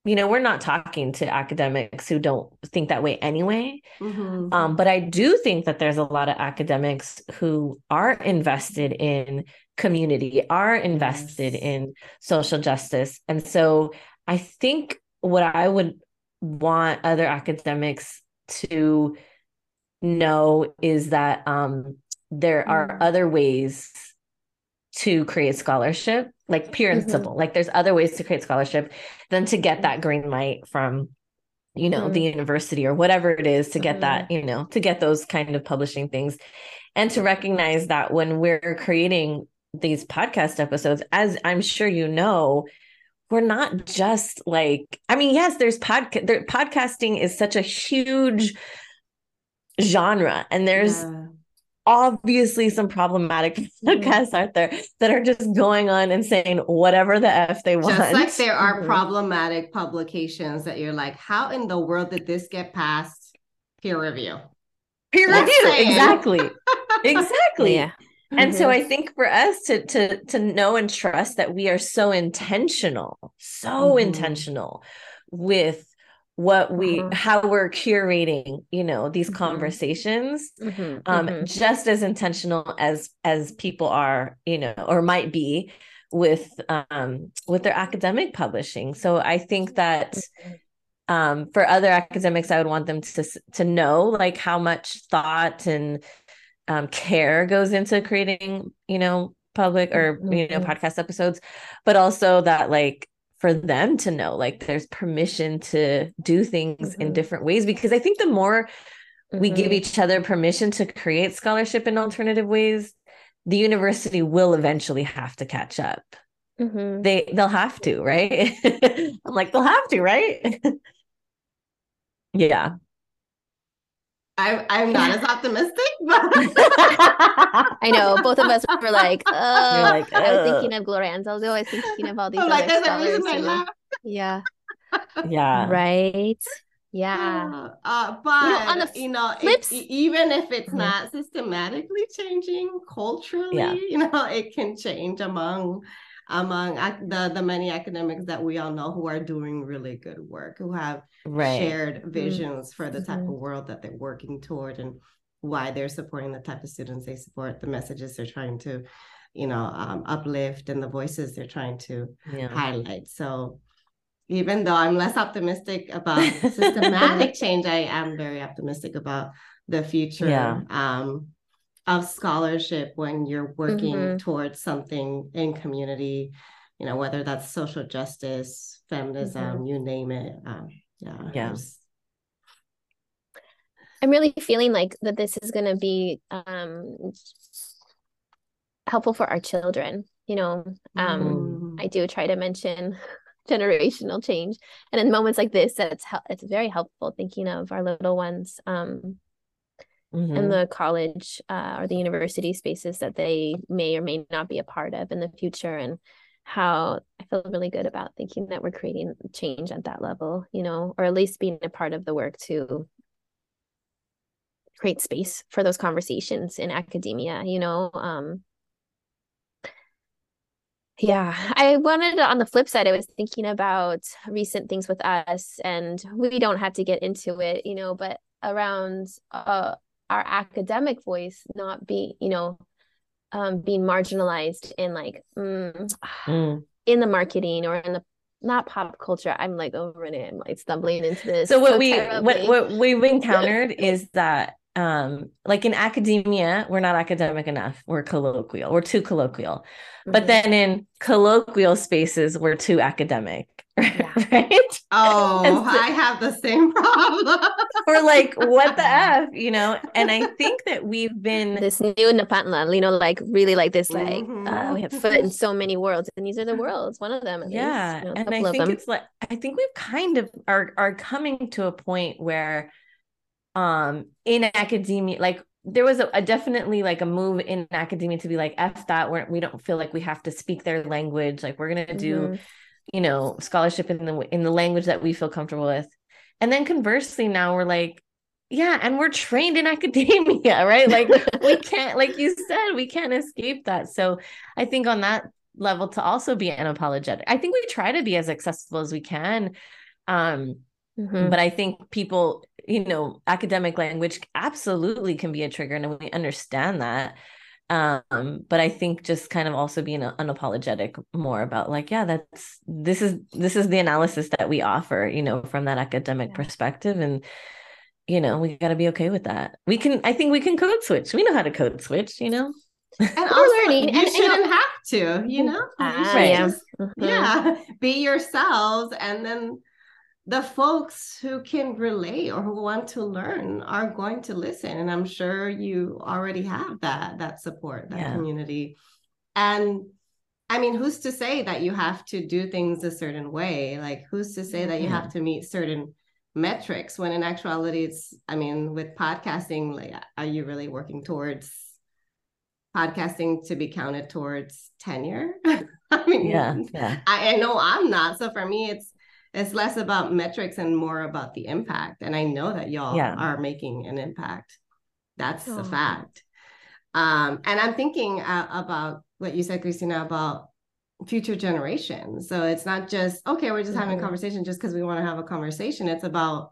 you know we're not talking to academics who don't think that way anyway mm-hmm. um, but i do think that there's a lot of academics who are invested in community are invested yes. in social justice and so i think what i would want other academics to know is that um, there are mm. other ways to create scholarship like pure and mm-hmm. simple like there's other ways to create scholarship than to get that green light from you know mm-hmm. the university or whatever it is to get mm-hmm. that you know to get those kind of publishing things and to recognize that when we're creating these podcast episodes as i'm sure you know we're not just like i mean yes there's podcast there, podcasting is such a huge genre and there's yeah obviously some problematic mm-hmm. podcasts mm-hmm. out there that are just going on and saying whatever the f they want. Just like there are mm-hmm. problematic publications that you're like, how in the world did this get past peer review? Peer review, exactly, exactly. Yeah. And mm-hmm. so I think for us to to to know and trust that we are so intentional, so mm-hmm. intentional with what we uh-huh. how we're curating you know these mm-hmm. conversations mm-hmm. um mm-hmm. just as intentional as as people are you know or might be with um with their academic publishing so i think that mm-hmm. um for other academics i would want them to to know like how much thought and um care goes into creating you know public or you know mm-hmm. podcast episodes but also that like for them to know like there's permission to do things mm-hmm. in different ways because i think the more mm-hmm. we give mm-hmm. each other permission to create scholarship in alternative ways the university will eventually have to catch up mm-hmm. they they'll have to right i'm like they'll have to right yeah I, I'm not as optimistic, but I know both of us were like, oh, like, I was thinking of Gloria Anzaldúa. I was thinking of all these. I'm like, there's a reason I laugh. Yeah. Yeah. Right. Yeah. Uh, but you know, on the you know it, even if it's mm-hmm. not systematically changing culturally, yeah. you know, it can change among among the the many academics that we all know who are doing really good work, who have right. shared mm-hmm. visions mm-hmm. for the type mm-hmm. of world that they're working toward and why they're supporting the type of students they support, the messages they're trying to, you know, um, uplift and the voices they're trying to yeah. highlight. So even though I'm less optimistic about systematic change, I am very optimistic about the future. Yeah. Um, of scholarship when you're working mm-hmm. towards something in community you know whether that's social justice feminism mm-hmm. you name it um, yeah yeah i'm really feeling like that this is going to be um helpful for our children you know um mm. i do try to mention generational change and in moments like this it's it's very helpful thinking of our little ones um mm-hmm. and the college uh, or the university spaces that they may or may not be a part of in the future and how I feel really good about thinking that we're creating change at that level, you know, or at least being a part of the work to create space for those conversations in academia, you know. Um yeah, I wanted on the flip side, I was thinking about recent things with us, and we don't have to get into it, you know, but around uh, our academic voice not be you know, um, being marginalized in like mm, mm. in the marketing or in the not pop culture. I'm like over it. I'm like stumbling into this. So what so we what what we've encountered is that um like in academia we're not academic enough. We're colloquial. We're too colloquial. Mm-hmm. but then in colloquial spaces we're too academic yeah. right? Oh so, i have the same problem. We're like what the f you know? And i think that we've been this new Nepantla, you know like really like this like mm-hmm. uh, we have foot in so many worlds and these are the worlds one of them yeah least, you know, and i think it's like i think we've kind of are are coming to a point where um in academia like there was a, a, definitely like a move in academia to be like f that where we don't feel like we have to speak their language like we're going to do mm-hmm. you know scholarship in the in the language that we feel comfortable with and then conversely now we're like yeah and we're trained in academia right like we can't like you said we can't escape that so i think on that level to also be unapologetic i think we try to be as accessible as we can um mm-hmm. but i think people you know academic language absolutely can be a trigger and we understand that. Um but i think just kind of also being unapologetic more about like yeah that's this is this is the analysis that we offer you know from that academic yeah. perspective and you know we got to be okay with that. We can i think we can code switch. We know how to code switch you know? And also learning you and, shouldn't you know, have to you know? Uh, you yeah. Mm-hmm. yeah be yourselves and then the folks who can relate or who want to learn are going to listen and i'm sure you already have that that support that yeah. community and i mean who's to say that you have to do things a certain way like who's to say that you have to meet certain metrics when in actuality it's i mean with podcasting like are you really working towards podcasting to be counted towards tenure i mean yeah, yeah. I, I know i'm not so for me it's it's less about metrics and more about the impact. And I know that y'all yeah. are making an impact. That's oh. a fact. Um, and I'm thinking uh, about what you said, Christina, about future generations. So it's not just, okay, we're just mm-hmm. having a mm-hmm. conversation just because we want to have a conversation. It's about,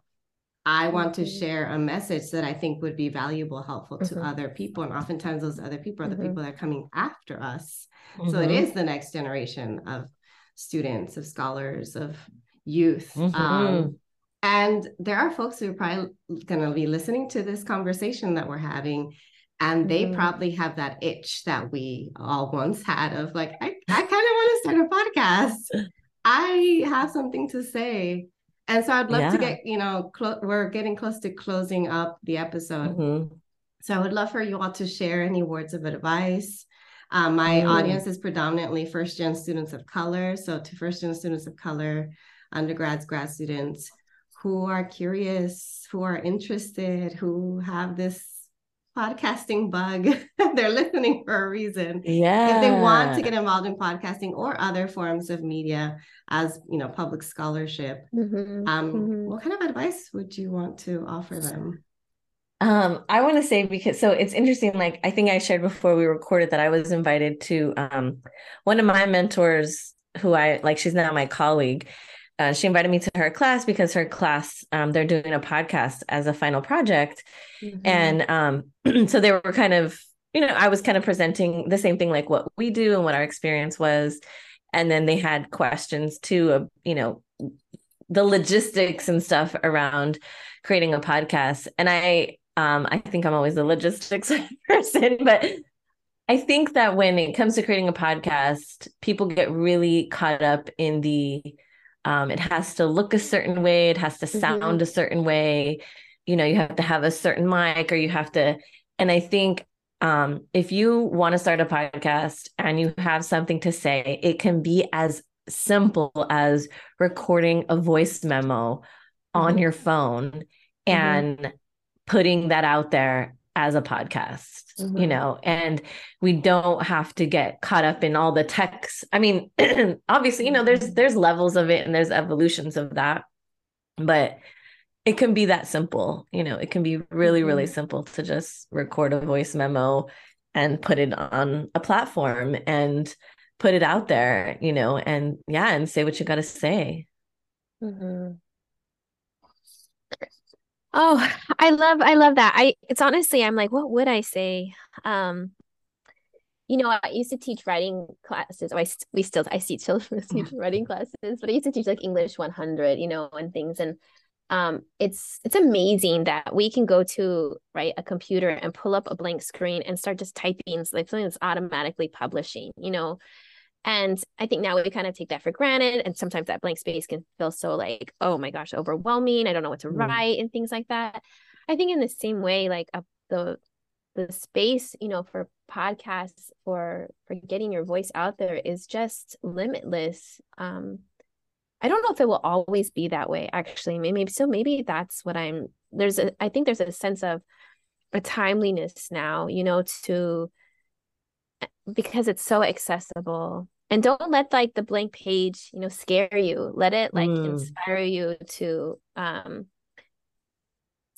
I want to mm-hmm. share a message that I think would be valuable, helpful to mm-hmm. other people. And oftentimes those other people are the mm-hmm. people that are coming after us. So it mm-hmm. is the next generation of students, of scholars, of youth. Mm-hmm. Um, and there are folks who are probably going to be listening to this conversation that we're having, and they mm-hmm. probably have that itch that we all once had of like, I, I kind of want to start a podcast. I have something to say. And so I'd love yeah. to get, you know, clo- we're getting close to closing up the episode. Mm-hmm. So I would love for you all to share any words of advice. Um, my mm. audience is predominantly first gen students of color. So to first gen students of color, undergrads, grad students who are curious, who are interested, who have this podcasting bug. They're listening for a reason. Yeah. If they want to get involved in podcasting or other forms of media as, you know, public scholarship, mm-hmm. Um, mm-hmm. what kind of advice would you want to offer them? Um, I want to say because so it's interesting. Like I think I shared before we recorded that I was invited to um, one of my mentors, who I like. She's now my colleague uh, she invited me to her class because her class um, they're doing a podcast as a final project. Mm-hmm. and um, so they were kind of you know i was kind of presenting the same thing like what we do and what our experience was. And then they had questions too of you know the logistics and stuff around creating a podcast. And i um, i think i'm always a logistics person but I think that when it comes to creating a podcast, people get really caught up in the um, it has to look a certain way it has to sound mm-hmm. a certain way you know you have to have a certain mic or you have to and i think um, if you want to start a podcast and you have something to say, it can be as simple as recording a voice memo mm-hmm. on your phone mm-hmm. and putting that out there as a podcast, mm-hmm. you know, and we don't have to get caught up in all the techs. I mean, obviously, you know, there's mm-hmm. there's levels of it and there's evolutions of that. But it can be that simple you know it can be really really mm-hmm. simple to just record a voice memo and put it on a platform and put it out there you know and yeah and say what you got to say mm-hmm. Oh i love i love that i it's honestly i'm like what would i say um you know, I used to teach writing classes. I we still I still teach writing classes, but I used to teach like English 100, you know, and things. And um, it's it's amazing that we can go to right a computer and pull up a blank screen and start just typing like something that's automatically publishing you know and i think now we kind of take that for granted and sometimes that blank space can feel so like oh my gosh overwhelming i don't know what to mm. write and things like that i think in the same way like uh, the the space you know for podcasts for for getting your voice out there is just limitless um I don't know if it will always be that way, actually. Maybe so maybe that's what I'm there's a I think there's a sense of a timeliness now, you know, to because it's so accessible. And don't let like the blank page, you know, scare you. Let it like mm. inspire you to um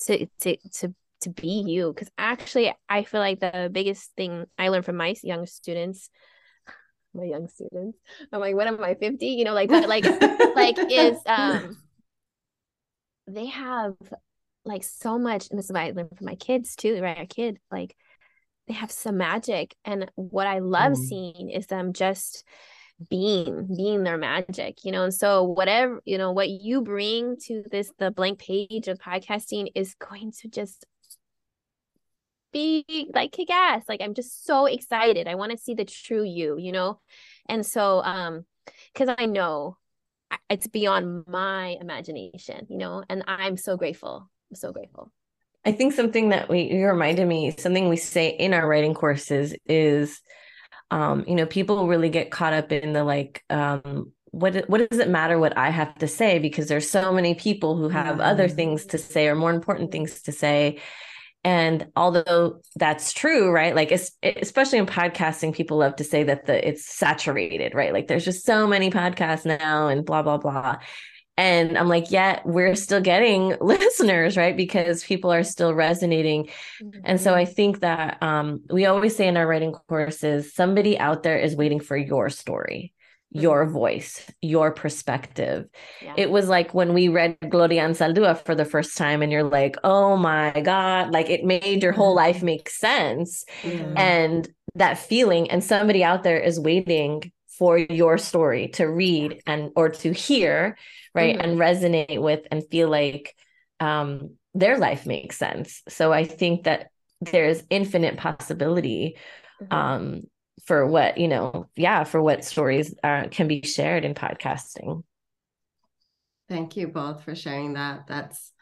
to to to to be you because actually i feel like the biggest thing i learned from my young students my young students. I'm like, what am I, 50? You know, like like like is um they have like so much, and this is what I learned from my kids too, right? A kid, like they have some magic. And what I love mm. seeing is them just being being their magic you know and so whatever you know what you bring to this the blank page of podcasting is going to just be like kick ass. Like I'm just so excited. I want to see the true you, you know? And so um because I know it's beyond my imagination, you know, and I'm so grateful. I'm so grateful. I think something that we you reminded me, something we say in our writing courses is um, you know, people really get caught up in the like um what what does it matter what I have to say because there's so many people who have mm-hmm. other things to say or more important things to say and although that's true, right? Like, especially in podcasting, people love to say that the it's saturated, right? Like, there's just so many podcasts now, and blah blah blah. And I'm like, yeah, we're still getting listeners, right? Because people are still resonating. Mm-hmm. And so I think that um, we always say in our writing courses, somebody out there is waiting for your story your mm-hmm. voice, your perspective. Yeah. It was like when we read Gloria Anzaldúa for the first time, and you're like, oh my God, like it made your whole life mm-hmm. make sense. Mm-hmm. And that feeling, and somebody out there is waiting for your story to read and or to hear, right? Mm-hmm. And resonate with and feel like um their life makes sense. So I think that there's infinite possibility mm-hmm. um for what you know yeah for what stories uh, can be shared in podcasting thank you both for sharing that that's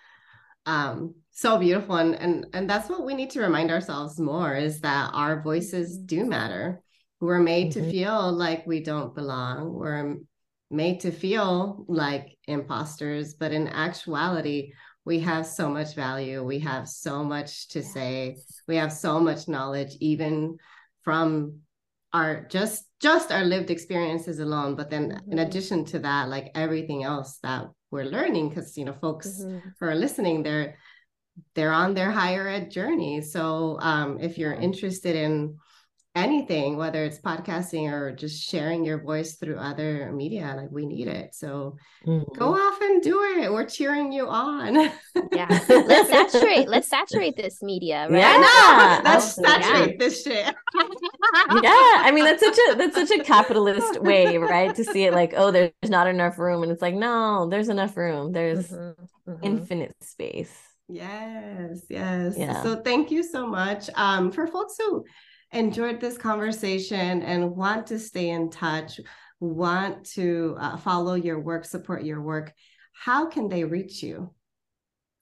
um so beautiful and and and that's what we need to remind ourselves more is that our voices do matter we're made mm-hmm. to feel like we don't belong. We're made to feel like imposters but in actuality we have so much value. We have so much to say. We have so much knowledge even from our just just our lived experiences alone. But then mm-hmm. in addition to that like everything else that we're learning because you know folks mm-hmm. who are listening they're they're on their higher ed journey. So um, if you're interested in anything, whether it's podcasting or just sharing your voice through other media, like we need it. So mm-hmm. go off and do it. We're cheering you on. yeah. Let's saturate, let's saturate this media, right? Yeah, no, let's oh, saturate yeah. this shit. yeah. I mean, that's such a that's such a capitalist way, right? To see it like, oh, there's not enough room. And it's like, no, there's enough room. There's mm-hmm. Mm-hmm. infinite space. Yes, yes. Yeah. So thank you so much. Um, for folks who enjoyed this conversation and want to stay in touch, want to uh, follow your work, support your work, how can they reach you?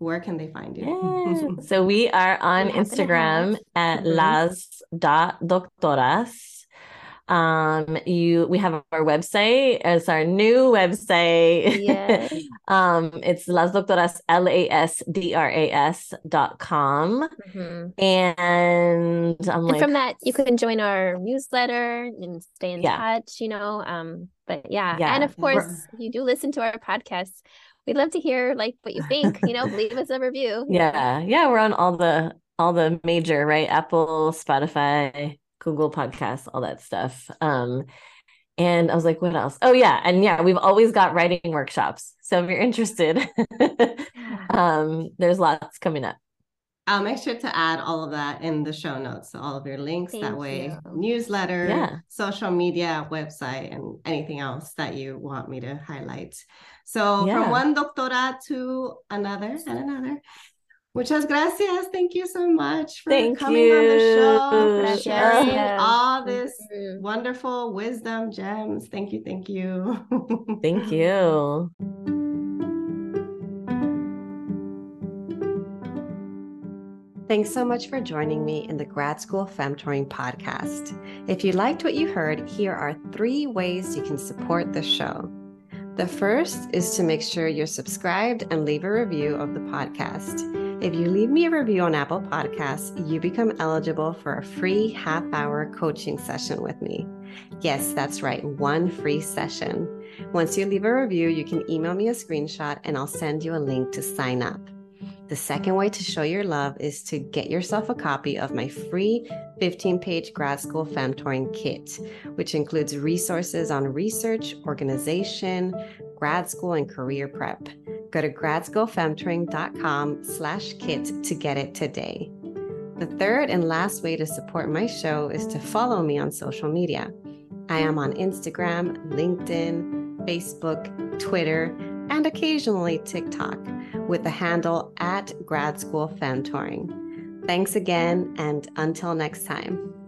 where can they find you? Yeah. so we are on Instagram at mm-hmm. las.doctoras. Um, you we have our website. It's our new website. Yes. um, it's las doctoras L A S D R A S dot com. Mm-hmm. And I'm and like from that you can join our newsletter and stay in yeah. touch, you know. Um, but yeah. yeah. And of course, We're... you do listen to our podcast we'd love to hear like what you think you know leave us a review yeah yeah we're on all the all the major right apple spotify google podcasts all that stuff um and i was like what else oh yeah and yeah we've always got writing workshops so if you're interested um there's lots coming up I'll make sure to add all of that in the show notes, all of your links. Thank that way, you. newsletter, yeah. social media, website, and anything else that you want me to highlight. So yeah. from one doctora to another and another. Muchas gracias. Thank you so much for Thank coming you. on the show, for sharing all this wonderful wisdom gems. Thank you. Thank you. Thank you. Thanks so much for joining me in the Grad School Femtoring podcast. If you liked what you heard, here are three ways you can support the show. The first is to make sure you're subscribed and leave a review of the podcast. If you leave me a review on Apple Podcasts, you become eligible for a free half hour coaching session with me. Yes, that's right, one free session. Once you leave a review, you can email me a screenshot and I'll send you a link to sign up. The second way to show your love is to get yourself a copy of my free 15 page grad school femtoring kit, which includes resources on research, organization, grad school, and career prep. Go to gradschoolfemtoring.com slash kit to get it today. The third and last way to support my show is to follow me on social media. I am on Instagram, LinkedIn, Facebook, Twitter, and occasionally TikTok with the handle at Grad School Femtoring. Thanks again, and until next time.